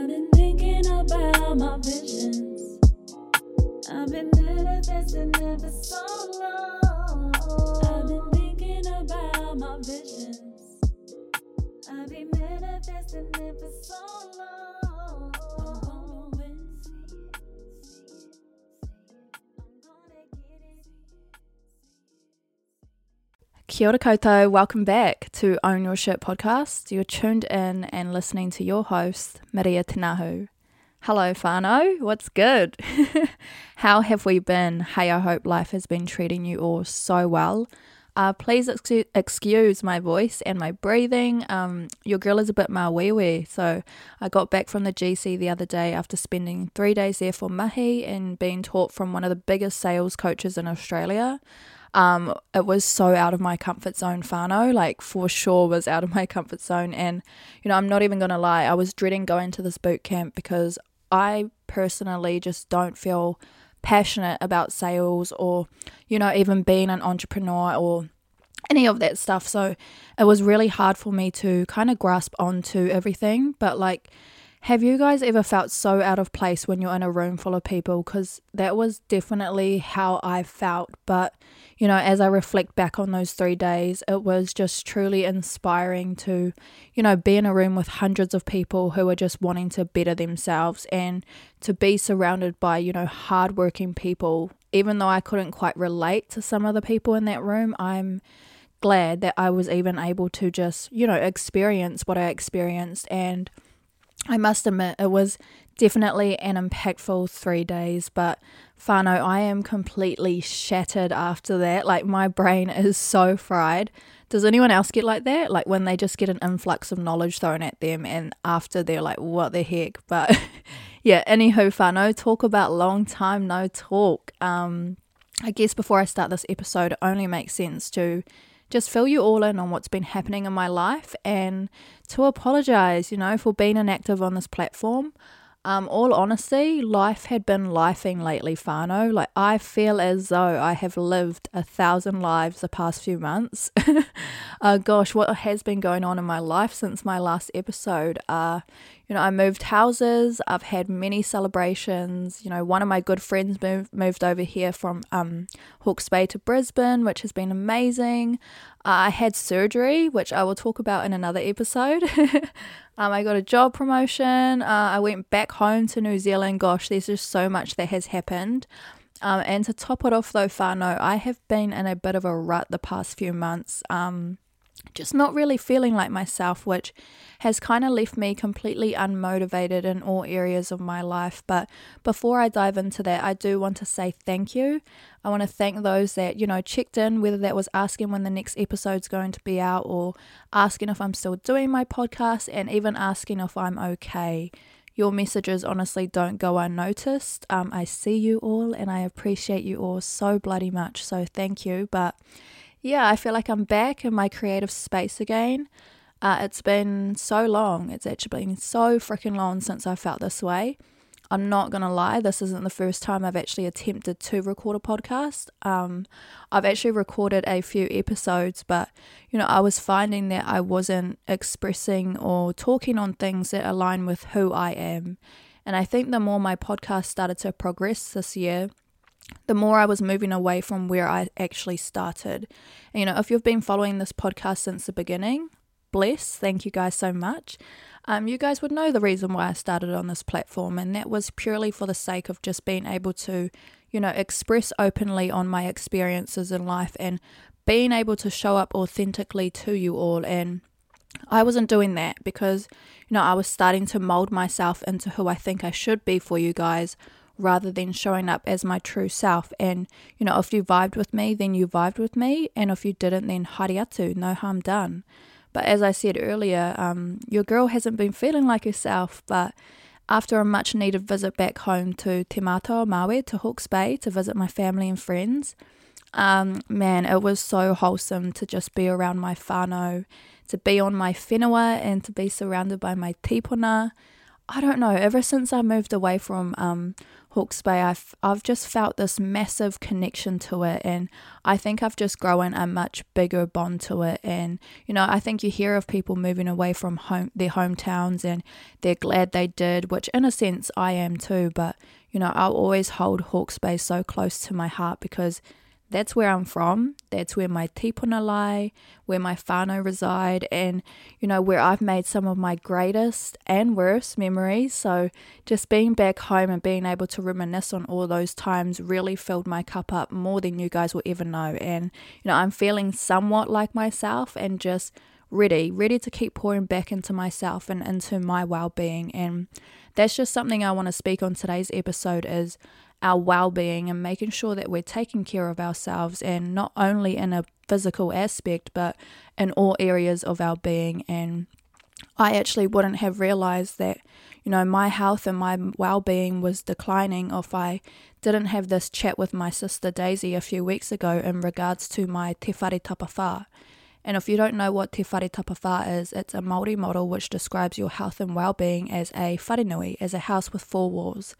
I've been thinking about my visions. I've been manifesting for so long. I've been thinking about my visions. I've been manifesting for so long. Kia ora koutou, welcome back to Own Your Shit podcast. You're tuned in and listening to your host, Maria Tinahu. Hello, whānau. what's good? How have we been? Hey, I hope life has been treating you all so well. Uh, please ex- excuse my voice and my breathing. Um, your girl is a bit māuiui, so I got back from the GC the other day after spending three days there for mahi and being taught from one of the biggest sales coaches in Australia um, it was so out of my comfort zone, whānau, like for sure was out of my comfort zone. And, you know, I'm not even going to lie, I was dreading going to this boot camp because I personally just don't feel passionate about sales or, you know, even being an entrepreneur or any of that stuff. So it was really hard for me to kind of grasp onto everything. But like, have you guys ever felt so out of place when you're in a room full of people? Because that was definitely how I felt. But, you know, as I reflect back on those three days, it was just truly inspiring to, you know, be in a room with hundreds of people who are just wanting to better themselves and to be surrounded by, you know, hardworking people. Even though I couldn't quite relate to some of the people in that room, I'm glad that I was even able to just, you know, experience what I experienced and I must admit, it was definitely an impactful three days, but whānau, I am completely shattered after that. Like, my brain is so fried. Does anyone else get like that? Like, when they just get an influx of knowledge thrown at them, and after they're like, what the heck? But yeah, anywho, whānau, talk about long time no talk. Um, I guess before I start this episode, it only makes sense to just fill you all in on what's been happening in my life and to apologize, you know, for being inactive on this platform. Um, all honesty, life had been lifing lately, whānau. Like, I feel as though I have lived a thousand lives the past few months. uh, gosh, what has been going on in my life since my last episode? Uh, you know, I moved houses, I've had many celebrations. You know, one of my good friends moved, moved over here from um, Hawke's Bay to Brisbane, which has been amazing. Uh, I had surgery, which I will talk about in another episode. um, I got a job promotion. Uh, I went back home to New Zealand. Gosh, there's just so much that has happened. Um, and to top it off, though, whānau, I have been in a bit of a rut the past few months. Um, just not really feeling like myself, which has kind of left me completely unmotivated in all areas of my life. But before I dive into that, I do want to say thank you. I want to thank those that, you know, checked in, whether that was asking when the next episode's going to be out or asking if I'm still doing my podcast and even asking if I'm okay. Your messages honestly don't go unnoticed. Um, I see you all and I appreciate you all so bloody much. So thank you. But yeah, I feel like I'm back in my creative space again. Uh, it's been so long. It's actually been so freaking long since I felt this way. I'm not gonna lie, this isn't the first time I've actually attempted to record a podcast. Um, I've actually recorded a few episodes, but you know, I was finding that I wasn't expressing or talking on things that align with who I am. And I think the more my podcast started to progress this year, the more I was moving away from where I actually started. And, you know, if you've been following this podcast since the beginning, bless, thank you guys so much. Um, you guys would know the reason why I started on this platform, and that was purely for the sake of just being able to, you know, express openly on my experiences in life and being able to show up authentically to you all. And I wasn't doing that because, you know, I was starting to mold myself into who I think I should be for you guys rather than showing up as my true self. And, you know, if you vibed with me, then you vibed with me. And if you didn't, then hariatu, no harm done. But as I said earlier, um, your girl hasn't been feeling like herself. But after a much needed visit back home to Te Matau-a-Māui, to Hawke's Bay, to visit my family and friends, um, man, it was so wholesome to just be around my whānau, to be on my whenua and to be surrounded by my tipuna. I don't know, ever since I moved away from um, Hawke's Bay, I've, I've just felt this massive connection to it. And I think I've just grown a much bigger bond to it. And, you know, I think you hear of people moving away from home, their hometowns and they're glad they did, which in a sense I am too. But, you know, I'll always hold Hawke's Bay so close to my heart because that's where I'm from. That's where my tipuna lie, where my whānau reside, and you know where I've made some of my greatest and worst memories. So just being back home and being able to reminisce on all those times really filled my cup up more than you guys will ever know. And you know I'm feeling somewhat like myself and just ready, ready to keep pouring back into myself and into my well-being. And that's just something I want to speak on today's episode is our well being and making sure that we're taking care of ourselves and not only in a physical aspect but in all areas of our being. And I actually wouldn't have realized that, you know, my health and my well being was declining if I didn't have this chat with my sister Daisy a few weeks ago in regards to my Te Whare. And if you don't know what Te Whare is, it's a Māori model which describes your health and well-being as a wharenui, as a house with four walls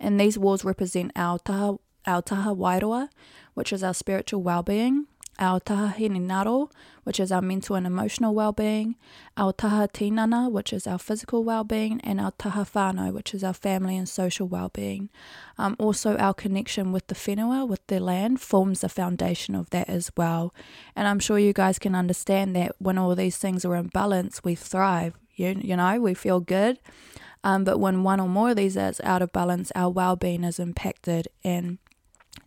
and these walls represent our taha, our taha wairua, which is our spiritual well-being, our taha hinengaro, which is our mental and emotional well-being, our taha tinana, which is our physical well-being, and our taha whānau, which is our family and social well-being. Um, also, our connection with the whenua, with the land, forms the foundation of that as well. And I'm sure you guys can understand that when all these things are in balance, we thrive. You, you know, we feel good. Um, but when one or more of these is out of balance, our well-being is impacted. And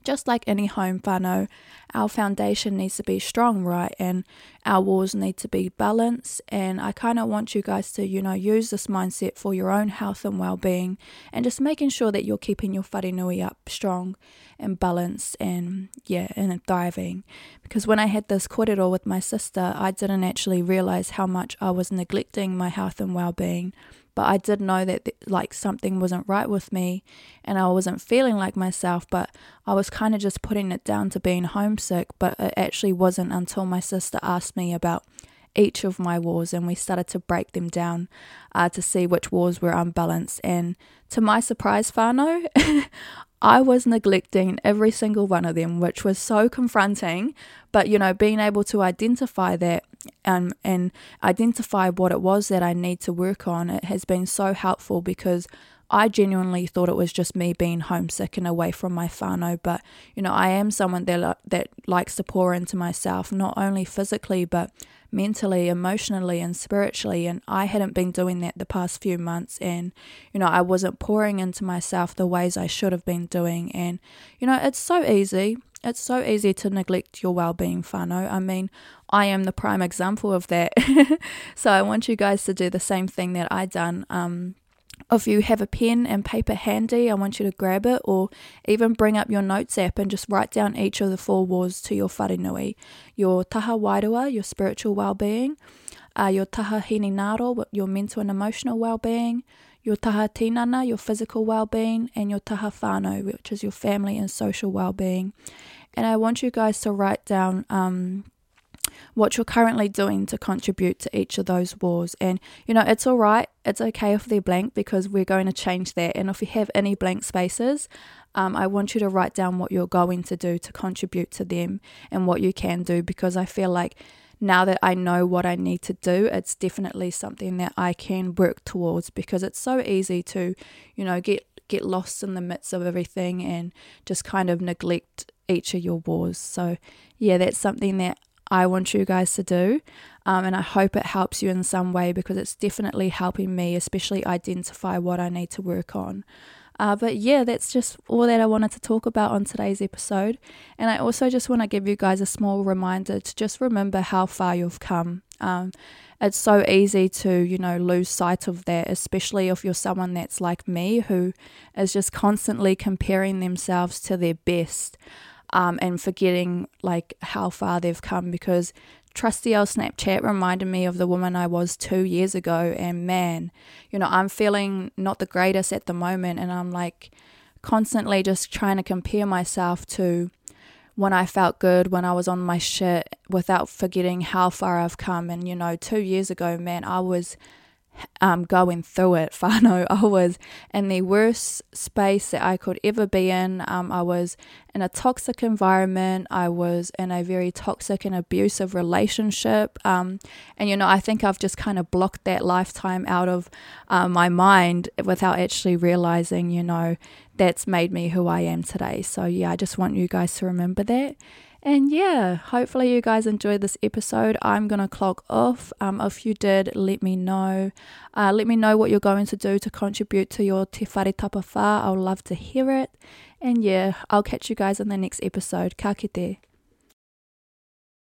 just like any home whānau, our foundation needs to be strong, right? And our walls need to be balanced. And I kind of want you guys to, you know, use this mindset for your own health and well being and just making sure that you're keeping your wharenui up strong and balanced and, yeah, and thriving. Because when I had this kōrero with my sister, I didn't actually realize how much I was neglecting my health and well being but I did know that like something wasn't right with me and I wasn't feeling like myself but I was kind of just putting it down to being homesick but it actually wasn't until my sister asked me about each of my wars and we started to break them down uh, to see which wars were unbalanced and to my surprise whānau I was neglecting every single one of them, which was so confronting. But you know, being able to identify that um, and identify what it was that I need to work on, it has been so helpful because I genuinely thought it was just me being homesick and away from my whānau. But you know, I am someone that that likes to pour into myself, not only physically but mentally, emotionally, and spiritually. And I hadn't been doing that the past few months. And, you know, I wasn't pouring into myself the ways I should have been doing. And, you know, it's so easy. It's so easy to neglect your well being, whānau. I mean, I am the prime example of that. so I want you guys to do the same thing that I done. Um, if you have a pen and paper handy, I want you to grab it or even bring up your notes app and just write down each of the four wars to your wharenui. Your taha wairua, your spiritual well-being, uh, your taha hinengaro, your mental and emotional well-being, your taha tinana, your physical well-being, and your taha whānau, which is your family and social well-being. And I want you guys to write down um, what you're currently doing to contribute to each of those wars. And, you know, it's all right, it's okay if they're blank because we're going to change that. And if you have any blank spaces, um, I want you to write down what you're going to do to contribute to them and what you can do because I feel like now that I know what I need to do, it's definitely something that I can work towards because it's so easy to, you know, get get lost in the midst of everything and just kind of neglect each of your wars. So, yeah, that's something that I want you guys to do. Um, and I hope it helps you in some way because it's definitely helping me, especially identify what I need to work on. Uh, but yeah, that's just all that I wanted to talk about on today's episode. And I also just want to give you guys a small reminder to just remember how far you've come. Um, it's so easy to, you know, lose sight of that, especially if you're someone that's like me who is just constantly comparing themselves to their best um, and forgetting like how far they've come because trusty old Snapchat reminded me of the woman I was two years ago. And man, you know, I'm feeling not the greatest at the moment. And I'm like constantly just trying to compare myself to when I felt good, when I was on my shit, without forgetting how far I've come. And, you know, two years ago, man, I was um, going through it, whānau. I was in the worst space that I could ever be in. Um, I was in a toxic environment. I was in a very toxic and abusive relationship. Um, and, you know, I think I've just kind of blocked that lifetime out of uh, my mind without actually realizing, you know, that's made me who I am today. So, yeah, I just want you guys to remember that. And yeah, hopefully you guys enjoyed this episode. I'm going to clock off. Um, if you did, let me know. Uh, let me know what you're going to do to contribute to your Te Whare Tapa Whā. I'll love to hear it. And yeah, I'll catch you guys in the next episode. Ka kite.